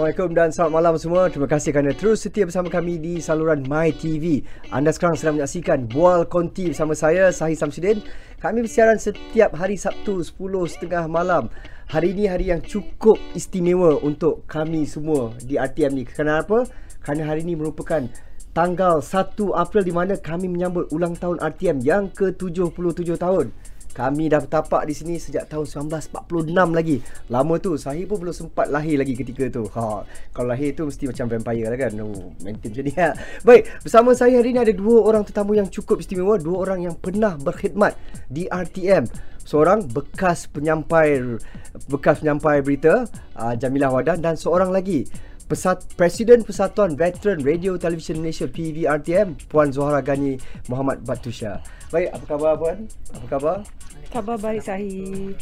Assalamualaikum dan selamat malam semua. Terima kasih kerana terus setia bersama kami di saluran My TV. Anda sekarang sedang menyaksikan Bual Konti bersama saya, Sahih Samsudin. Kami bersiaran setiap hari Sabtu 10.30 malam. Hari ini hari yang cukup istimewa untuk kami semua di RTM ni. Kenapa? Kerana hari ini merupakan tanggal 1 April di mana kami menyambut ulang tahun RTM yang ke-77 tahun. Kami dah bertapak di sini sejak tahun 1946 lagi. Lama tu, Sahih pun belum sempat lahir lagi ketika tu. Ha, kalau lahir tu mesti macam vampire lah kan. Oh, maintain macam ni ha. Baik, bersama saya hari ini ada dua orang tetamu yang cukup istimewa. Dua orang yang pernah berkhidmat di RTM. Seorang bekas penyampai bekas penyampai berita uh, Jamilah Wadan dan seorang lagi Pesat, Presiden Persatuan Veteran Radio Television Malaysia PVRTM Puan Zuhara Gani Muhammad Batusha. Baik, apa khabar Puan? Apa khabar? Khabar baik Sahih.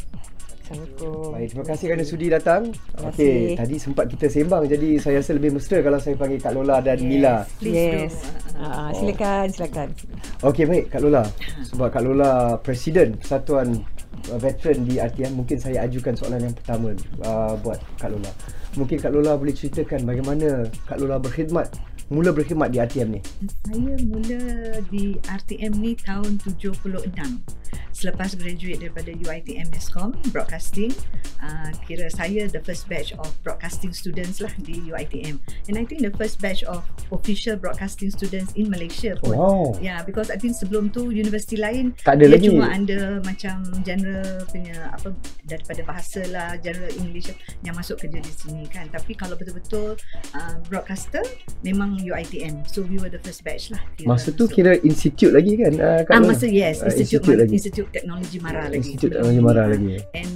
Assalamualaikum. Baik, terima kasih kerana sudi datang. Okey, tadi sempat kita sembang jadi saya rasa lebih mesra kalau saya panggil Kak Lola dan yes. Mila. Yes. Uh, silakan, silakan. Okey, baik Kak Lola. Sebab Kak Lola Presiden Persatuan uh, Veteran di RTM, mungkin saya ajukan soalan yang pertama uh, buat Kak Lola. Mungkin Kak Lola boleh ceritakan bagaimana Kak Lola berkhidmat mula berkhidmat di RTM ni? Saya mula di RTM ni tahun 76 selepas graduate daripada UiTM Mescom Broadcasting uh, kira saya the first batch of broadcasting students lah di UiTM and I think the first batch of official broadcasting students in Malaysia pun wow. yeah because I think sebelum tu universiti lain tak ada dia lagi. cuma ada macam general punya apa daripada bahasa lah general English yang masuk kerja di sini kan tapi kalau betul-betul uh, broadcaster memang UiTM so we were the first batch lah kira. masa tu so, kira institute lagi kan uh, ah, masa yes uh, institute, institute lagi institute teknologi Mara lagi. Institut Teknologi Mara lagi. And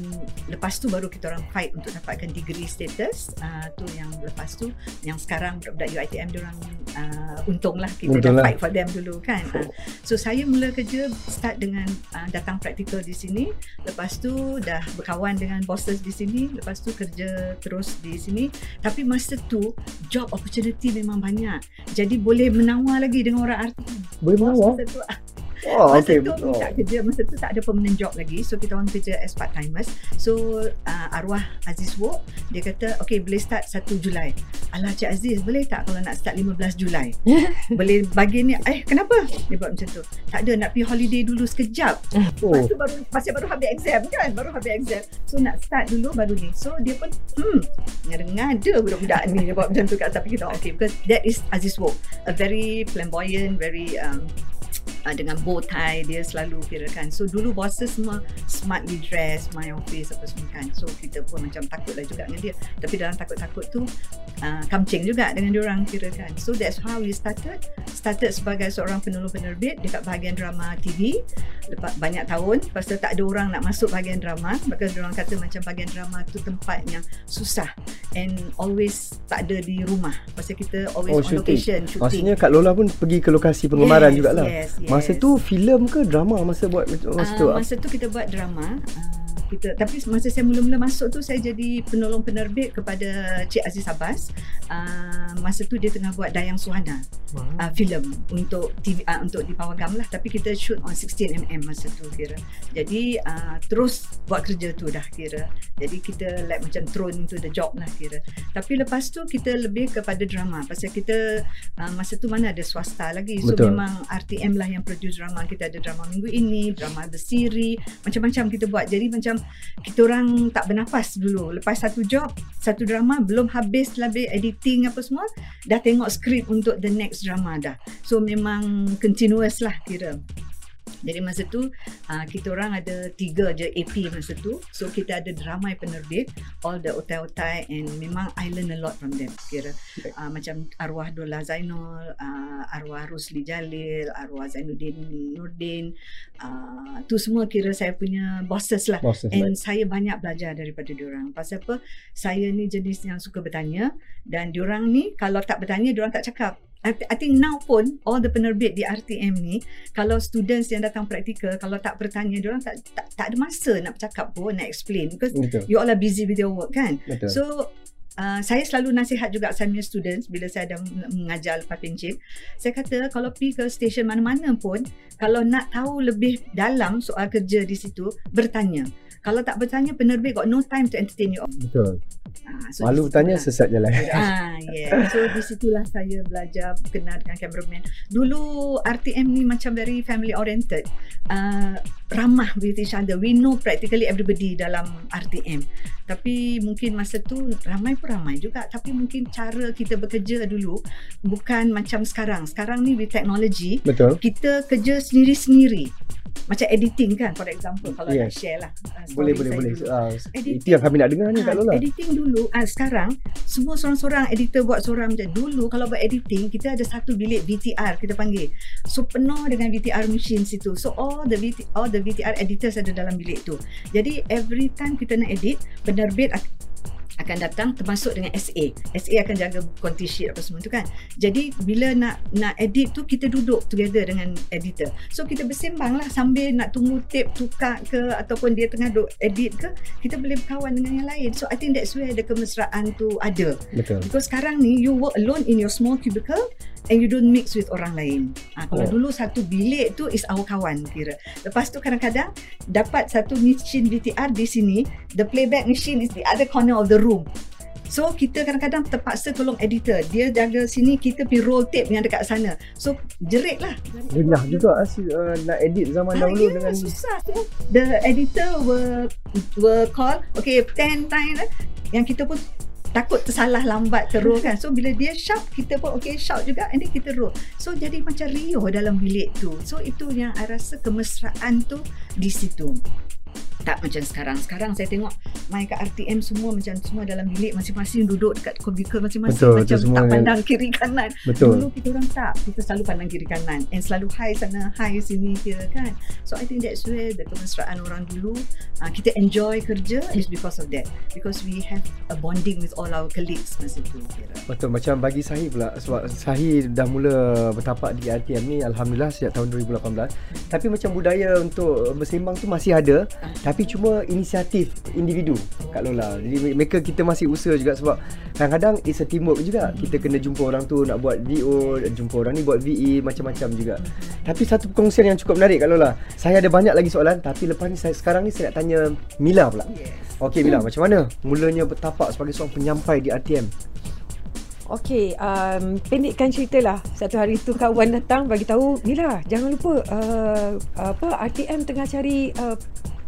lepas tu baru kita orang fight untuk dapatkan degree status. Uh, tu yang lepas tu yang sekarang budak UiTM dia orang uh, untunglah kita Untung dah fight for them dulu kan. Uh, so saya mula kerja start dengan uh, datang praktikal di sini. Lepas tu dah berkawan dengan bosses di sini. Lepas tu kerja terus di sini. Tapi masa tu job opportunity memang banyak. Jadi boleh menawar lagi dengan orang RTM. Boleh menawar? Masa tu Oh, masa okay. tu minta kerja masa tu tak ada permanent job lagi. So kita orang kerja as part timers so uh, arwah Aziz Wok dia kata okay boleh start 1 Julai. Alah Cik Aziz boleh tak kalau nak start 15 Julai? Boleh bagi ni. Eh kenapa? Dia buat macam tu. Tak ada nak pergi holiday dulu sekejap. Oh. Lepas tu baru masih baru habis exam kan baru habis exam. So nak start dulu baru ni. So dia pun hmm ngada-ngada budak-budak ni. Dia buat macam tu kat tapi kita okay because that is Aziz Wok. A very flamboyant very um, uh, dengan bow tie dia selalu kira kan so dulu bosses semua smartly dressed my office apa semua kan. So kita pun macam takut lah juga dengan dia. Tapi dalam takut-takut tu uh, kamcing juga dengan dia orang kira kan so that's how we started. Started sebagai seorang penolong penerbit dekat bahagian drama TV lepas banyak tahun lepas tu tak ada orang nak masuk bahagian drama. Because dia orang kata macam bahagian drama tu tempat yang susah. And always tak ada di rumah. Pasal kita always Oh, on shooting. location shooting. Maksudnya Kak Lola pun pergi ke lokasi pengemaran Yes, jugalah. yes, Masa yes. tu filem ke drama masa buat masa tu? Uh, masa tu kita buat drama. Uh, kita tapi masa saya mula-mula masuk tu saya jadi penolong penerbit kepada Cik Aziz Abbas. Uh, masa tu dia tengah buat Dayang Suhana uh, filem untuk TV uh, untuk di Pawagam lah tapi kita shoot on 16mm masa tu kira. Jadi uh, terus buat kerja tu dah kira. Jadi kita like macam thrown into the job lah kira. Tapi lepas tu kita lebih kepada drama pasal kita uh, masa tu mana ada swasta lagi. So Betul. memang RTM lah yang produce drama. Kita ada drama minggu ini, drama The Siri, macam-macam kita buat. Jadi macam kita orang tak bernafas dulu. Lepas satu job, satu drama belum habis label editing apa semua, dah tengok skrip untuk the next drama dah. So memang continuous lah kira. Jadi masa tu uh, kita orang ada tiga je AP masa tu. So kita ada dramai penerbit, all the otai-otai and memang I learn a lot from them kira. Uh, macam arwah Dola Zainul, uh, arwah Rusli Jalil, arwah Zainuddin Nurdin. Uh, tu semua kira saya punya bosses lah. Bosses, And saya banyak belajar daripada diorang. Pasal apa? Saya ni jenis yang suka bertanya dan diorang ni kalau tak bertanya diorang tak cakap. I, I think now pun all the penerbit di RTM ni kalau students yang datang praktikal kalau tak bertanya diorang tak, tak tak ada masa nak bercakap pun nak explain because Betul. you all are busy with your work kan. Betul. So uh, saya selalu nasihat juga saya punya students bila saya ada mengajar lepas pencen. Saya kata kalau pergi ke stesen mana-mana pun, kalau nak tahu lebih dalam soal kerja di situ, bertanya. Kalau tak bertanya, penerbit got no time to entertain you. Betul. Ah, so Malu bertanya sesat jalan. Ah, yeah. So di situlah saya belajar kenal dengan cameraman. Dulu RTM ni macam very family oriented. Uh, ramah with each other. We know practically everybody dalam RTM. Tapi mungkin masa tu ramai pun ramai juga. Tapi mungkin cara kita bekerja dulu bukan macam sekarang. Sekarang ni with technology, Betul. kita kerja sendiri-sendiri. Macam editing kan for example kalau nak Yes. share lah. uh, Boleh boleh boleh. dulu. Editing. itu yang kami nak dengar ni Kak Ah, Lola. Editing dulu ah, Sekarang Semua seorang-seorang editor buat seorang macam Dulu kalau buat editing Kita ada satu bilik VTR Kita panggil So penuh dengan VTR machine situ So all the VT, all the VTR editors ada dalam bilik tu Jadi every time kita nak edit Penerbit ak- akan datang termasuk dengan SA. SA akan jaga quality sheet apa semua tu kan. Jadi bila nak nak edit tu kita duduk together dengan editor. So kita bersembang lah sambil nak tunggu tape tukar ke ataupun dia tengah duk edit ke kita boleh berkawan dengan yang lain. So I think that's where the kemesraan tu ada. Betul. Because sekarang ni you work alone in your small cubicle and you don't mix with orang lain. Ha, kalau Oh. dulu satu bilik tu is our kawan kira. Lepas tu kadang-kadang dapat satu machine VTR di sini, the playback machine is the other corner of the room. So kita kadang-kadang terpaksa tolong editor. Dia jaga sini, kita pergi roll tape yang dekat sana. So jerit lah. Renyah juga uh, nak edit zaman Ah, dahulu ya, dengan susah tu. The editor will will call, okay, 10 times. eh. Yang kita pun takut tersalah lambat terus kan. So bila dia shout, kita pun okay shout juga and then kita roll. So jadi macam riuh dalam bilik tu. So itu yang I rasa kemesraan tu di situ. Tak macam sekarang. Sekarang saya tengok main kat RTM semua macam semua dalam bilik masing-masing duduk dekat kubikel masing-masing Betul, macam tak yang- pandang kiri kanan. betul. Dulu kita orang tak. Kita selalu pandang kiri kanan. And selalu high sana, high sini kira kan. So I think that's where the kemesraan orang dulu, uh, kita enjoy kerja is because of that. Because we have a bonding with all our colleagues masa tu kira. Betul macam bagi Sahih pula sebab Sahih dah mula bertapak di RTM ni alhamdulillah sejak tahun 2018 tapi macam budaya untuk bersembang tu masih ada tapi cuma inisiatif individu. Kak Lola. Jadi mereka kita masih usaha juga sebab kadang-kadang it's a teamwork juga. Kita kena jumpa orang tu nak buat VO jumpa orang ni buat VE macam-macam juga. Tapi satu perkongsian yang cukup menarik Kak Lola. Saya ada banyak lagi soalan tapi lepas ni saya sekarang ni saya nak tanya Mila pula. Yes. Okey Mila macam mana mulanya bertapak sebagai seorang penyampai di RTM Okey, um, pendekkan cerita lah. Satu hari tu kawan datang bagi tahu, Mila, jangan lupa uh, apa RTM tengah cari uh,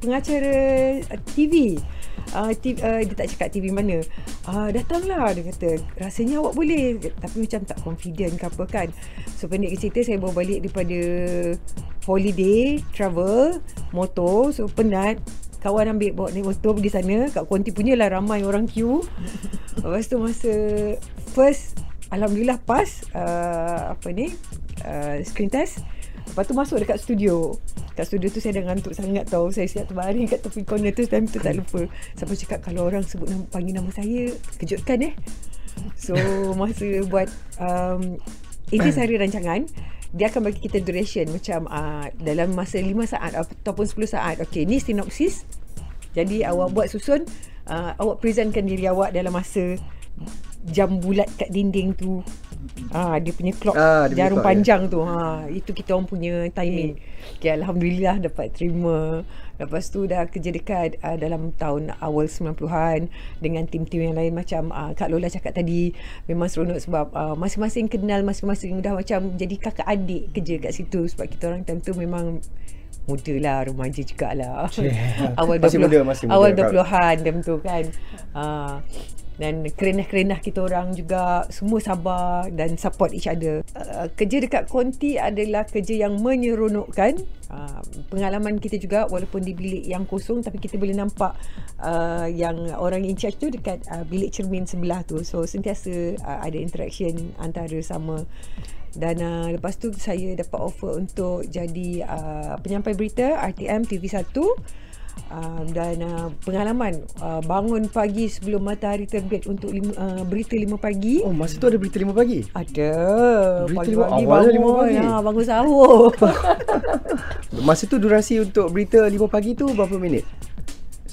pengacara uh, TV. Uh, TV uh, dia tak cakap TV mana. Uh, datanglah dia kata, rasanya awak boleh. Tapi macam tak confident ke apa kan. So pendek cerita saya bawa balik daripada holiday, travel, motor, so penat. Kawan ambil bawa naik motor pergi sana. Kat Konti punya lah ramai orang queue. Lepas tu masa first Alhamdulillah pas uh, apa ni uh, screen test lepas tu masuk dekat studio kat studio tu saya dah ngantuk sangat tau saya siap terbaring kat tepi corner tu time tu tak lupa siapa cakap kalau orang sebut nama, panggil nama saya kejutkan eh so masa buat um, ini hari rancangan dia akan bagi kita duration macam uh, dalam masa 5 saat ataupun 10 saat. Okey, ni sinopsis. Jadi awak buat susun, uh, awak presentkan diri awak dalam masa jam bulat kat dinding tu. Ah, dia punya clock Ah, dia punya jarum clock, panjang tu. Ha, itu kita orang punya timing. Okay, alhamdulillah dapat terima. Lepas tu dah kerja dekat uh, dalam tahun awal 90-an dengan tim-tim yang lain macam uh, Kak Lola cakap tadi memang seronok sebab uh, masing-masing kenal masing-masing dah macam jadi kakak adik kerja kat situ sebab kita orang time tu memang muda lah remaja jugalah awal Masih 20 muda, masih muda, awal Kak. 20-an time tu kan uh, dan kerenah-kerenah kita orang juga semua sabar dan support each other. Uh, kerja dekat Konti adalah kerja yang menyeronokkan. Uh, pengalaman kita juga walaupun di bilik yang kosong tapi kita boleh nampak uh, yang orang in charge tu dekat uh, bilik cermin sebelah tu. So sentiasa uh, ada interaction antara sama dan uh, lepas tu saya dapat offer untuk jadi uh, penyampai berita RTM TV1 uh, dan uh, pengalaman uh, bangun pagi sebelum matahari terbit untuk lima, uh, berita 5 pagi. Oh masa tu ada berita 5 pagi Ada. Berita Pagi-pagi awalnya bangun. lima pagi? Ha, bangun sahur. Masa tu durasi untuk berita 5 pagi tu berapa minit?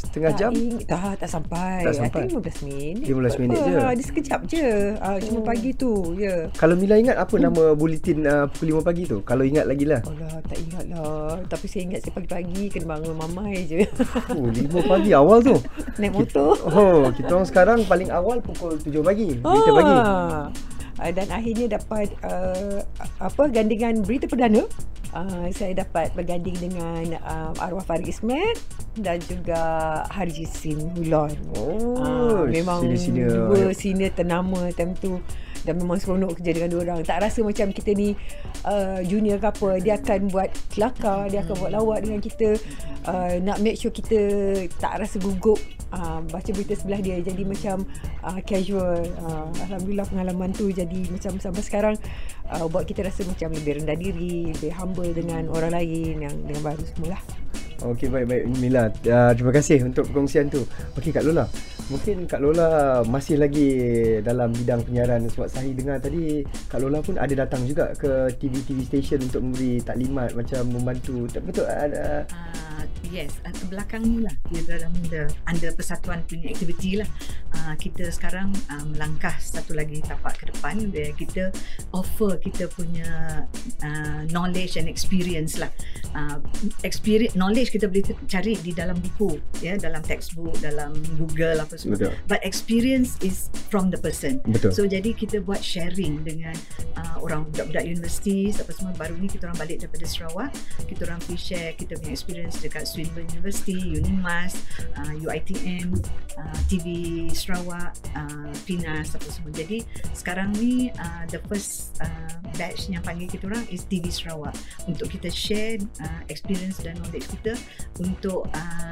Setengah tak jam. ing- tak, tak sampai. Tak sampai. I think 15 minit. 15 minit Apa, je. ha, Dia sekejap je. Ah, cuma Oh. pagi tu. Ya. Kalau Mila ingat apa nama bulletin uh, pukul 5 pagi tu? Kalau ingat lagi lah. Alah, tak ingat lah. Tapi saya ingat saya pagi-pagi kena bangun mamai je. Oh, 5 pagi awal tu. Naik motor. Oh, kita orang sekarang paling awal pukul 7 pagi. Berita Ah. pagi. Uh, dan akhirnya dapat uh, apa gandingan berita perdana. Uh, saya dapat berganding dengan uh, arwah Farid Ismail dan juga Harji Sim Hulon. Oh, Ah, memang senior-senior. dua senior ternama time tu dan memang seronok kerja dengan dua orang. Tak rasa macam kita ni uh, junior ke apa. Dia akan buat kelakar, dia akan buat lawak dengan kita. Uh, nak make sure kita tak rasa gugup uh, baca berita sebelah dia. Jadi macam uh, casual. Uh, Alhamdulillah pengalaman tu jadi macam sampai sekarang uh, buat kita rasa macam lebih rendah diri, lebih humble dengan orang lain yang dengan baru semualah. Okey baik baik Mila. Uh, terima kasih untuk perkongsian tu. Okey Kak Lola. Mungkin Kak Lola masih lagi dalam bidang penyiaran sebab saya dengar tadi Kak Lola pun ada datang juga ke TV-TV station untuk memberi taklimat macam membantu. Tak betul ada Uh, yes, uh, belakang ni lah dia dalam the, under persatuan punya aktiviti lah. Uh, kita sekarang uh, melangkah satu lagi tapak ke depan where kita offer kita punya uh, knowledge and experience lah. Uh, experience knowledge kita boleh cari di dalam buku ya, dalam textbook, dalam Google apa semua. Betul. But experience is from the person. Betul. So jadi kita buat sharing dengan uh, orang budak-budak universiti apa semua baru ni kita orang balik daripada Sarawak kita orang pergi share kita punya experience dekat Swinburne University, Unimas, uh, UiTM, uh, TV Sarawak, uh, Finas apa semua. Jadi sekarang ni uh, the first uh, batch yang panggil kita orang is TV Sarawak untuk kita share uh, experience dan knowledge kita untuk uh,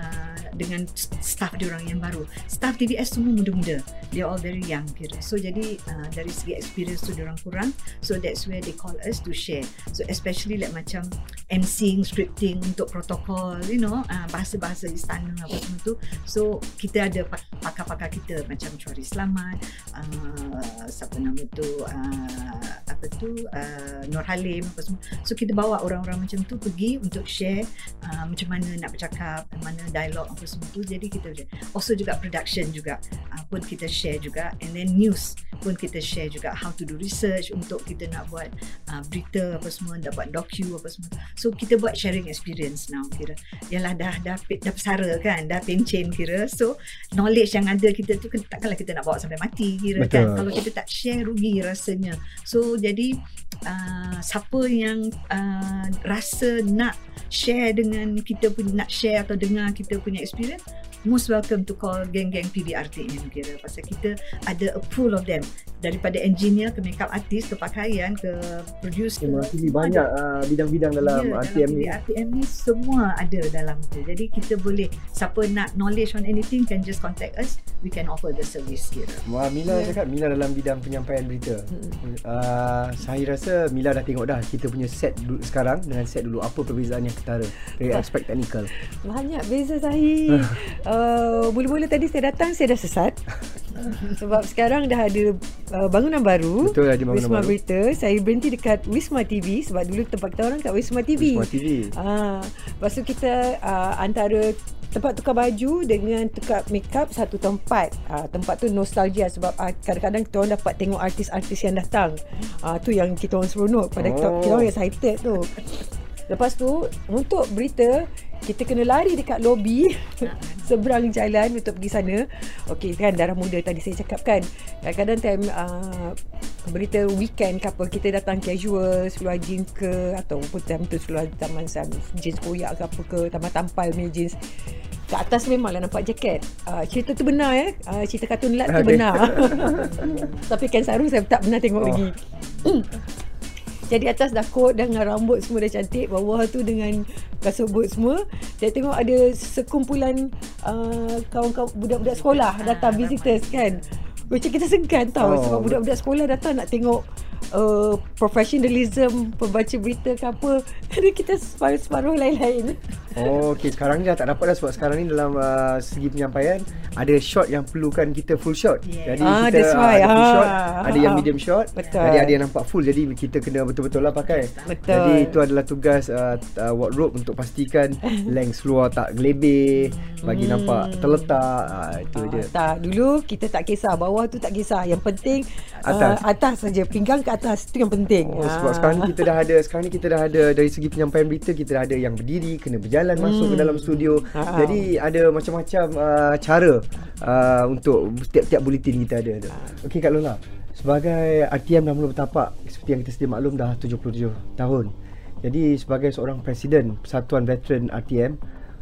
dengan staff dia orang yang baru. Staff TVS semua muda-muda. They all very young kira. So jadi uh, dari segi experience tu dia orang kurang. So that's where they call us to share. So especially like macam MCing, scripting untuk protokol, you know, uh, bahasa-bahasa istana apa semua tu. So kita ada pak- pakar-pakar kita macam Cuari Selamat, uh, siapa nama tu, uh, apa tu, uh, Nur Halim apa semua. So kita bawa orang-orang macam tu pergi untuk share uh, macam mana nak bercakap, mana dialog apa semua tu. Jadi kita also juga production juga uh, pun kita share juga and then news pun kita share juga how to do research untuk kita nak buat uh, berita apa semua, nak buat docu apa semua. So kita buat sharing experience now kira. Yalah dah dah dah pesara kan, dah pencen kira. So knowledge yang ada kita tu kan takkanlah kita nak bawa sampai mati kira Betul. kan. Kalau kita tak share rugi rasanya. So jadi uh, siapa yang uh, rasa nak share dengan kita punya nak share atau dengar kita punya experience most welcome to call geng-geng PBRTM kira pasal kita ada a pool of them daripada engineer ke makeup artist ke pakaian ke producer Terima kasih banyak uh, bidang-bidang dalam Ya, RTM ni. dalam RTM ni semua ada dalam tu. Jadi kita boleh siapa nak knowledge on anything can just contact us. We can offer the service kira. Wah, Mila Ya. cakap Mila dalam bidang penyampaian berita. Uh, saya rasa Mila dah tengok dah kita punya set dulu, sekarang dengan set dulu apa perbezaan yang ketara dari aspek teknikal. Banyak beza Zahir. Uh, mula-mula tadi saya datang saya dah sesat. Sebab sekarang dah ada uh, bangunan baru. Betul ada bangunan Wisma baru. Berita. Saya berhenti dekat Wisma TV sebab dulu tempat kita orang kat Wisma TV. Wisma TV. Ah, lepas tu kita uh, antara tempat tukar baju dengan tukar makeup satu tempat. Ah, tempat tu nostalgia sebab ah, kadang-kadang kita orang dapat tengok artis-artis yang datang. Ah, tu yang kita orang seronok pada kita, Oh. kita orang excited tu. Lepas tu untuk berita kita kena lari dekat lobi seberang jalan untuk pergi sana. Okey kan darah muda tadi saya cakap kan. Kadang-kadang time uh, berita weekend ke apa kita datang casual seluar jeans ke ataupun time tu seluar taman sam jeans koyak ke apa ke taman tampal punya jeans. Kat atas memanglah nampak jaket. Uh, cerita tu benar eh. Uh, cerita kartun lat tu benar. Tapi kan sarung saya tak pernah tengok Oh. lagi. Jadi atas dah kot dah dengan rambut semua dah cantik Bawah tu dengan kasut boot semua Saya tengok ada sekumpulan uh, Kawan-kawan budak-budak sekolah Datang Ah, visitors kan. Macam kita segan tau Oh, Sebab budak-budak sekolah datang nak tengok uh, professionalism pembaca berita ke apa ada kita separuh-separuh lain-lain Oh, okay. Sekarang ni dah tak dapat dah sebab sekarang ni dalam uh, segi penyampaian ada shot yang perlukan kita full shot. Yeah. Jadi Ah, kita that's why. ada full Ah. shot, ada yang Ah. medium shot, Betul. jadi ada yang nampak full. Jadi kita kena betul-betul lah pakai. Betul. Jadi itu adalah tugas uh, uh, wardrobe untuk pastikan length seluar tak gelebih, bagi Hmm. nampak terletak. Uh, itu Ah, je. tak dulu kita tak kisah bawah tu tak kisah yang penting Atas. uh, atas saja pinggang ke atas tu yang penting Oh, sebab Ah. sekarang ni kita dah ada sekarang ni kita dah ada dari segi penyampaian berita kita dah ada yang berdiri kena berjalan hmm. masuk ke dalam studio. Ha. Jadi ada macam-macam uh, cara uh, untuk setiap-tiap buletin kita ada. Okey Kak Lola. Sebagai RTM dah mula bertapak seperti yang kita sedia maklum dah 77 tahun. Jadi sebagai seorang presiden Persatuan Veteran RTM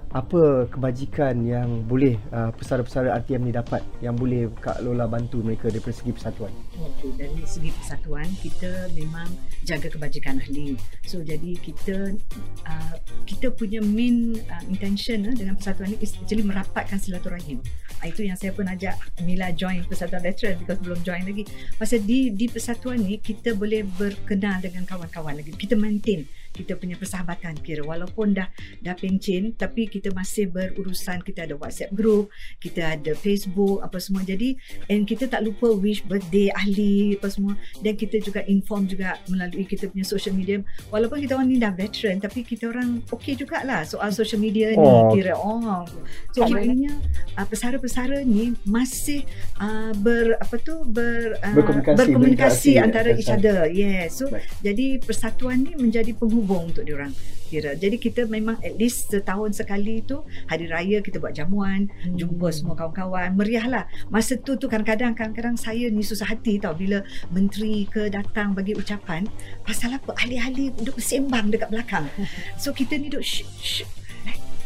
apa kebajikan yang boleh uh, pesara-pesara RTM ni dapat yang boleh Kak Lola bantu mereka dari segi persatuan? Okey, dari segi persatuan kita memang jaga kebajikan ahli. So jadi kita uh, kita punya main uh, intention uh, dengan persatuan ni is actually merapatkan silaturahim. Uh, itu yang saya pun ajak Mila join persatuan veteran because belum join lagi. Pasal di di persatuan ni kita boleh berkenal dengan kawan-kawan lagi. Kita maintain kita punya persahabatan kira. Walaupun dah dah pencen tapi kita masih berurusan. Kita ada WhatsApp group kita ada Facebook apa semua. Jadi and kita tak lupa wish birthday ahli apa semua. Dan kita juga inform juga melalui kita punya social media. Walaupun kita orang ni dah veteran tapi kita orang okey jugalah soal social media ni Oh. kira. Oh. So maknanya uh, pesara-pesara ni masih uh, ber apa tu ber uh, Berkomunikasi, berkomunikasi antara each other. Yes. So Baik. jadi persatuan ni menjadi penghubung untuk diorang kira. Jadi kita memang at least setahun sekali tu hari raya kita buat jamuan, Hmm. jumpa semua kawan-kawan, meriah lah. Masa tu tu kadang-kadang kadang-kadang saya ni susah hati tau bila menteri ke datang bagi ucapan pasal apa ahli-ahli duduk bersembang dekat belakang. So kita ni duduk shh, shh,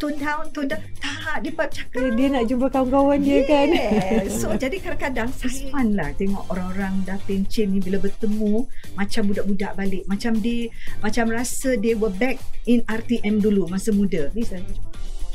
tone down, tone down. Tak, dia buat cakap. dia nak jumpa kawan-kawan dia kan. So jadi kadang-kadang saya fun lah tengok orang-orang dah pencen ni bila bertemu macam budak-budak balik. Macam dia macam rasa they were back in RTM dulu masa muda. Ni saya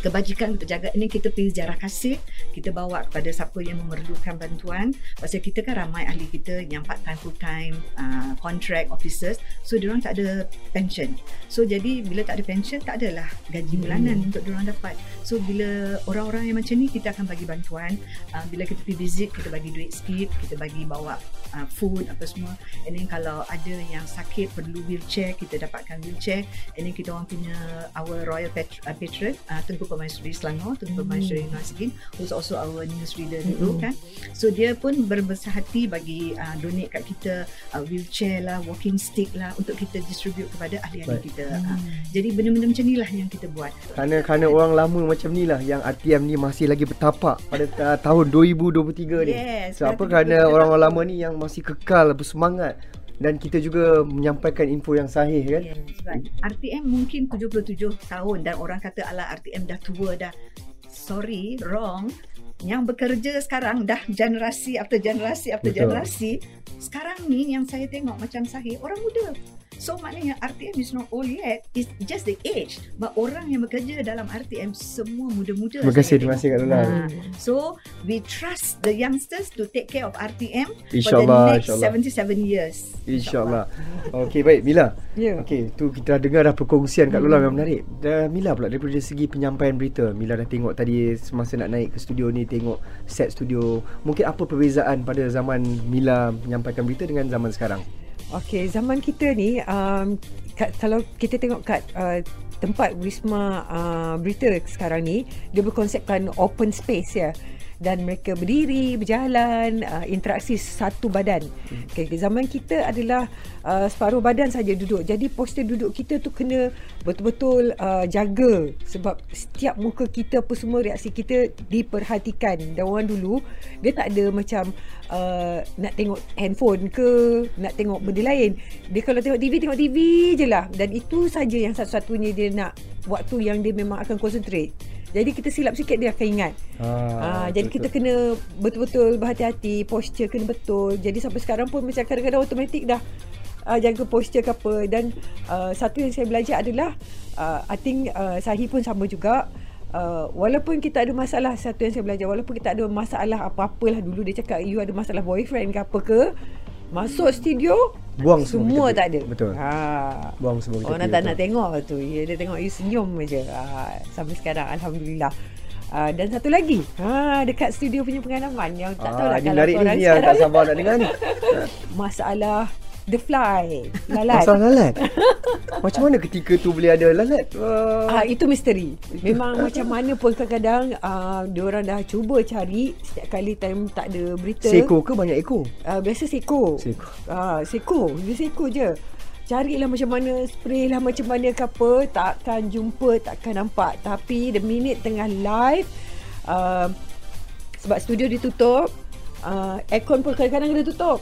kebajikan untuk jaga. Ini kita pilih sejarah kasih. Kita bawa kepada siapa yang memerlukan bantuan. Pasal kita kan ramai ahli kita yang part time full time uh, contract officers. So diorang tak ada pension. So jadi bila tak ada pension tak adalah gaji bulanan untuk diorang dapat. So bila orang-orang yang macam ni kita akan bagi bantuan. Uh, bila kita pergi visit kita bagi duit sikit. Kita bagi bawa uh, food apa semua. And then kalau ada yang sakit perlu wheelchair kita dapatkan wheelchair. And then kita orang punya our royal uh, patron uh, Tengku Permaisuri Selangor Hmm. Permaisuri Nasikin who's also our news reader dulu kan so dia pun berbesar hati bagi uh, donate kat kita uh, wheelchair lah walking stick lah untuk kita distribute kepada ahli-ahli Baik. kita uh, jadi benda-benda macam ni lah yang kita buat Kerana kerana orang lama macam ni lah yang RTM ni masih lagi bertapak pada uh, tahun 2023 ni. Yes, so apa kerana orang-orang lama ni yang masih kekal bersemangat dan kita juga menyampaikan info yang sahih kan. Right. RTM mungkin 77 tahun dan orang kata ala RTM dah tua dah. Sorry, wrong. Yang bekerja sekarang dah generasi after generasi after Betul. generasi. Sekarang ni yang saya tengok macam sahih orang muda. So maknanya RTM is not old yet. It's just the age. But orang yang bekerja dalam RTM semua muda-muda. Terima kasih, terima kasih Kak Lola. Ha. So we trust the youngsters to take care of RTM InsyaAllah, for the next insyaAllah. 77 years. InsyaAllah. Okey baik Mila. Ya. Okey tu kita dah dengar dah perkongsian Kak Lola memang menarik. Dan Mila pula daripada segi penyampaian berita. Mila dah tengok tadi semasa nak naik ke studio ni tengok set studio. Mungkin apa perbezaan pada zaman Mila menyampaikan berita dengan zaman sekarang? Okey, zaman kita ni um, kat, kalau kita tengok kat uh, tempat Wisma uh, Berita sekarang ni, dia berkonsepkan open space ya. Dan mereka berdiri, berjalan, uh, interaksi satu badan. Okay, zaman kita adalah uh, separuh badan saja duduk. Jadi postur duduk kita tu kena betul-betul uh, jaga sebab setiap muka kita apa semua reaksi kita diperhatikan. Dan orang dulu dia tak ada macam uh, nak tengok handphone ke, nak tengok benda lain. Dia kalau tengok TV tengok TV je lah dan itu saja yang satu-satunya dia nak waktu yang dia memang akan concentrate. Jadi kita silap sikit dia akan ingat. Ah, jadi kita kena betul-betul berhati-hati, posture kena betul. Jadi sampai sekarang pun macam kadang-kadang automatik dah uh, jaga posture ke apa dan uh, satu yang saya belajar adalah uh, I think uh, Sahi pun sama juga Uh, walaupun kita ada masalah satu yang saya belajar walaupun kita ada masalah apa-apalah dulu dia cakap you ada masalah boyfriend ke apa ke masuk studio Buang semua Semua kita- tak ada. betul. Ha. Buang semua kita Orang tak betul. nak tengok tu. Ya, dia tengok you senyum je. Ha. Sampai sekarang Alhamdulillah. Uh, dan satu lagi ha, Dekat studio punya pengalaman Yang tak tahu Ah, lah ni Kalau menarik ni, korang ni yang tak sabar nak dengar ni. Masalah The Fly Lalat Masalah lalat. Macam mana ketika tu boleh ada lalat? Uh, Ah itu misteri. Memang macam mana pun kadang-kadang uh, diorang dah cuba cari setiap kali time tak ada berita. seekor ke banyak ekor? Uh, biasa seko. Seekor. Ah seko, dia seko je. Carilah macam mana, spray lah macam mana ke apa, takkan jumpa, takkan nampak. Tapi the minute tengah live, uh, sebab studio ditutup, uh, aircon pun kadang-kadang kena tutup.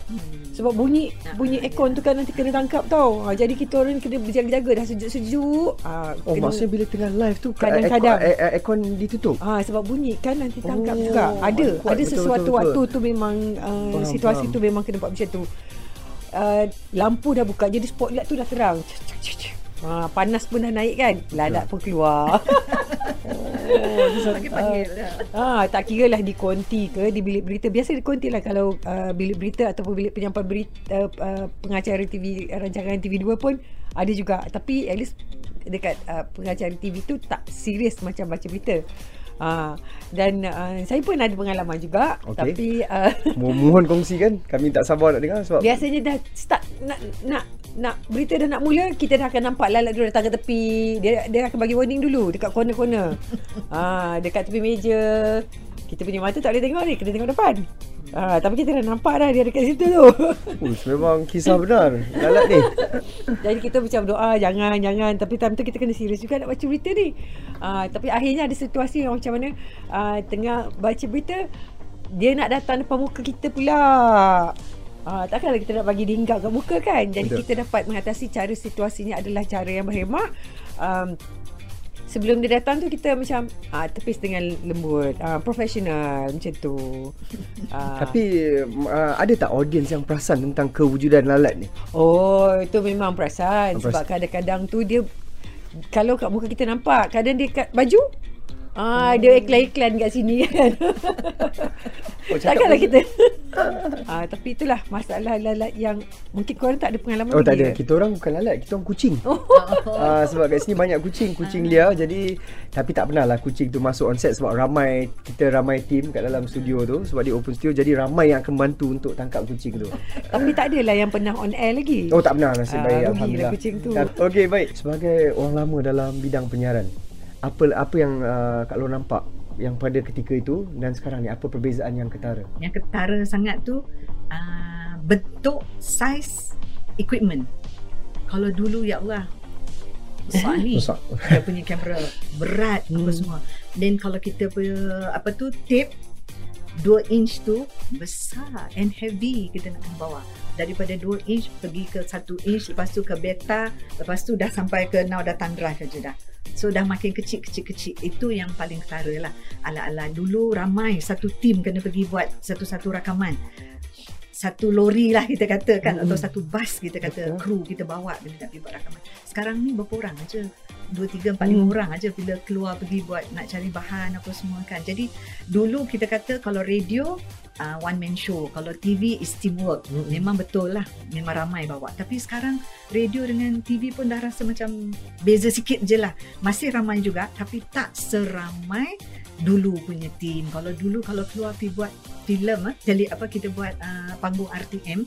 Sebab bunyi Ah, bunyi ya. aircon tu kan nanti kena tangkap tau. Ha, jadi kita orang kena berjaga-jaga dah sejuk-sejuk. Ha, Oh, kena, maksudnya bila tengah live tu Kadang-kadang. aircon, air- aircon ditutup. Ah sebab bunyi kan nanti tangkap Oh, juga. Ada kuat, ada betul, sesuatu betul, waktu betul. tu memang uh, Faham, situasi faham. tu memang kena buat macam tu. Uh, lampu dah buka jadi spotlight tu dah terang. Ha, panas pun dah naik kan. Lalat pun keluar. Panggil-panggil lah. Ah, tak kira lah di konti ke di bilik berita. Biasa di konti lah kalau uh, bilik berita ataupun bilik penyampai berita uh, uh, pengacara TV rancangan TV2 pun ada juga. Tapi at least dekat uh, pengacara TV tu tak serius macam baca berita. Ah, dan uh, saya pun ada pengalaman juga Okey. tapi uh, Mo- Mohon kongsikan. Kami tak sabar nak dengar sebab biasanya dah start nak nak nak berita dah nak mula kita dah akan nampak lalat dulu datang ke tepi dia dia akan bagi warning dulu dekat corner-corner ah dekat tepi meja kita punya mata tak boleh tengok ni kena tengok depan. Ah tapi kita dah nampak dah dia dekat situ tu. Uish, memang kisah benar. Lalat ni. jadi kita macam doa jangan jangan. Tapi time tu kita kena serius juga nak baca berita ni. Ah tapi akhirnya ada situasi yang macam mana ah tengah baca berita dia nak datang depan muka kita pula. Ah, takkanlah kita nak bagi dia hinggap kat muka kan? Jadi Betul. kita dapat mengatasi cara situasinya adalah cara yang berhemah um, Sebelum dia datang tu kita macam ah, tepis dengan lembut ah, Profesional macam tu ah, Tapi uh, ada tak audience yang perasan tentang kewujudan lalat ni? Oh itu memang perasan Perasan. Sebab kadang-kadang tu dia Kalau kat muka kita nampak Kadang dia kat baju Ah, dia iklan-iklan kat sini kan. Oh, Takkanlah kita. ah, tapi itulah masalah lalat yang mungkin korang tak ada pengalaman Oh tak ada. ke? Kita orang bukan lalat, kita orang kucing. Oh. Uh, sebab kat sini banyak kucing, kucing liar. Jadi tapi tak pernah lah kucing tu masuk on set sebab ramai kita ramai team kat dalam studio tu sebab dia open studio jadi ramai yang akan bantu untuk tangkap kucing tu. Tapi tak adalah yang pernah on air lagi. Oh tak pernah nasib Ah, baik alhamdulillah. kucing tu. Okey baik. Sebagai orang lama dalam bidang penyiaran, apa apa yang uh, Kak Lor nampak yang pada ketika itu dan sekarang ni apa perbezaan yang ketara? Yang ketara sangat tu uh, bentuk saiz equipment. Kalau dulu ya Allah besar ni Besar. dia punya kamera berat apa Hmm. semua. Then kalau kita punya apa tu tape 2 inch tu besar and heavy kita nak bawa daripada 2 inch pergi ke 1 inch lepas tu ke beta lepas tu dah sampai ke now dah thumb drive aja dah. So dah makin kecil kecil kecil itu yang paling ketara lah. Ala-ala dulu ramai satu tim kena pergi buat satu-satu rakaman. Satu lori lah kita kata kan Mm-mm. atau satu bas kita kata Betul. kru kita bawa nak pergi buat rakaman. Sekarang ni berapa orang aja dua tiga empat lima Hmm. orang aja bila keluar pergi buat nak cari bahan apa semua kan. Jadi dulu kita kata kalau radio uh, one man show. Kalau TV is teamwork. Mm-mm. memang betul lah. Memang ramai bawa. Tapi sekarang radio dengan TV pun dah rasa macam beza sikit je lah. Masih ramai juga tapi tak seramai dulu punya team. Kalau dulu kalau keluar pergi buat filem jadi apa kita buat uh, panggung RTM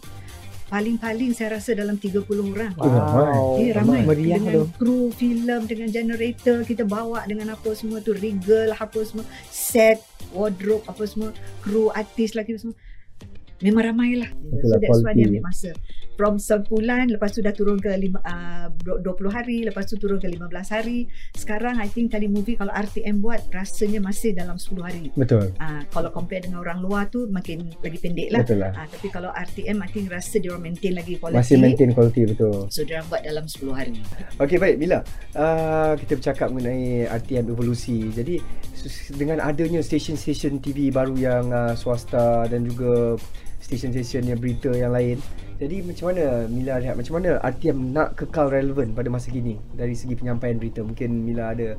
paling-paling saya rasa dalam 30 orang Oh, ramai. Eh ramai Meriah dengan tu. kru filem dengan generator kita bawa dengan apa semua tu regal apa semua set wardrobe apa semua kru artis lagi semua memang ramai lah Betul so that's why dia ambil masa from sebulan lepas tu dah turun ke lima, uh, 20 hari lepas tu turun ke 15 hari sekarang I think tadi movie kalau RTM buat rasanya masih dalam 10 hari Betul. uh, kalau compare dengan orang luar tu makin lagi pendek lah Betul lah. uh, tapi kalau RTM I think rasa dia maintain lagi quality Masih maintain quality betul. so dia buat dalam 10 hari Okey baik Mila. Uh, kita bercakap mengenai RTM evolusi. Jadi dengan adanya stesen-stesen TV baru yang uh, swasta dan juga stesen-stesen yang berita yang lain. Jadi macam mana Mila lihat macam mana RTM nak kekal relevan pada masa kini dari segi penyampaian berita? Mungkin Mila ada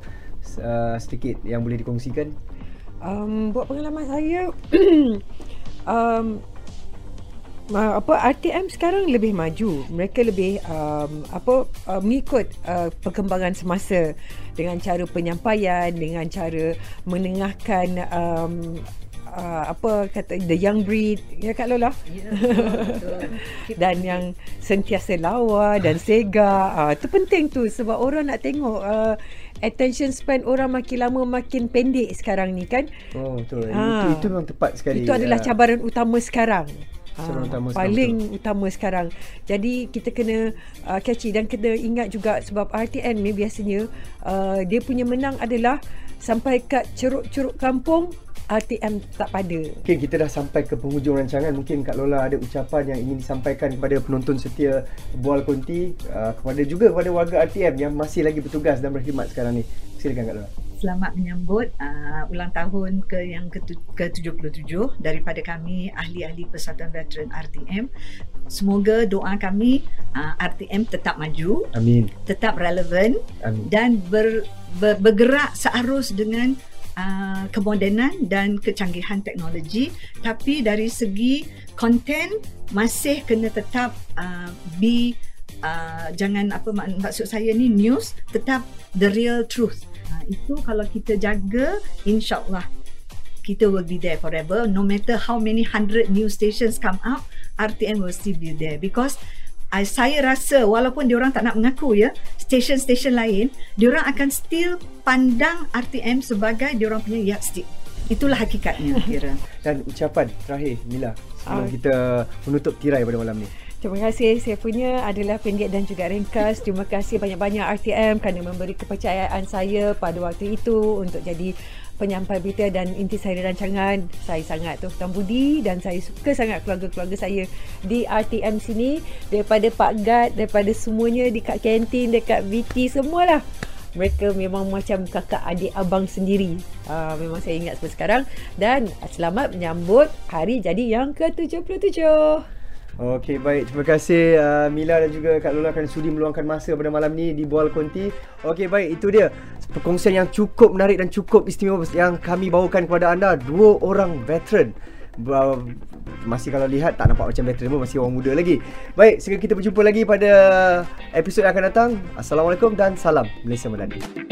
uh, sedikit yang boleh dikongsikan. Um, buat pengalaman saya um, apa RTM sekarang lebih maju. Mereka lebih um, apa uh, mengikut uh, perkembangan semasa dengan cara penyampaian, dengan cara menengahkan um, uh, apa kata the young breed ya Kak Lola Ya, betul. dan yang sentiasa lawa dan sega uh, tu penting tu sebab orang nak tengok uh, attention span orang makin lama makin pendek sekarang ni kan Oh betul. Ah. Itu, itu memang tepat sekali. itu adalah Ah. cabaran utama sekarang Cabaran Ah, utama sekarang, paling utama sekarang. Jadi kita kena uh, catchy dan kena ingat juga sebab RTN ni biasanya uh, dia punya menang adalah sampai kat ceruk-ceruk kampung RTM tak pada. Mungkin kita dah sampai ke penghujung rancangan. Mungkin Kak Lola ada ucapan yang ingin disampaikan kepada penonton setia Bual Konti uh, kepada juga kepada warga RTM yang masih lagi bertugas dan berkhidmat sekarang ni. Silakan Kak Lola. Selamat menyambut uh, ulang tahun ke yang ke- ke-77 daripada kami ahli-ahli Persatuan Veteran RTM. Semoga doa kami uh, RTM tetap maju, Amin. tetap relevan Amin. dan ber, ber, bergerak searus dengan uh, kemodenan dan kecanggihan teknologi. Tapi dari segi konten masih kena tetap uh, be uh, jangan apa mak- maksud saya ni news tetap the real truth. Uh, itu kalau kita jaga insyaallah kita will be there forever. No matter how many hundred news stations come up RTM will still be there. Because I, saya rasa walaupun diorang tak nak mengaku ya stesen-stesen lain diorang akan still pandang RTM sebagai diorang punya yardstick itulah hakikatnya kira Dan ucapan terakhir Mila sebelum Ah. kita menutup tirai pada malam ni. Terima kasih. Saya punya adalah pendek dan juga ringkas. Terima kasih banyak-banyak RTM kerana memberi kepercayaan saya pada waktu itu untuk jadi penyampai berita dan intisari rancangan. Saya sangat tuan budi dan saya suka sangat keluarga-keluarga saya di RTM sini. Daripada Pak Gad, daripada semuanya dekat kantin, dekat VT, semualah. Mereka memang macam kakak adik abang sendiri. Uh, memang saya ingat sampai sekarang. Dan selamat menyambut hari jadi yang ke-77. Okey baik terima kasih uh, Mila dan juga Kak Lola kerana sudi meluangkan masa pada malam ni di Bual Konti. Okey baik itu dia perkongsian yang cukup menarik dan cukup istimewa yang kami bawakan kepada anda dua orang veteran. Masih kalau lihat tak nampak macam veteran pun masih orang muda lagi. Baik, sehingga kita berjumpa lagi pada episod yang akan datang. Assalamualaikum dan salam Malaysia Melati.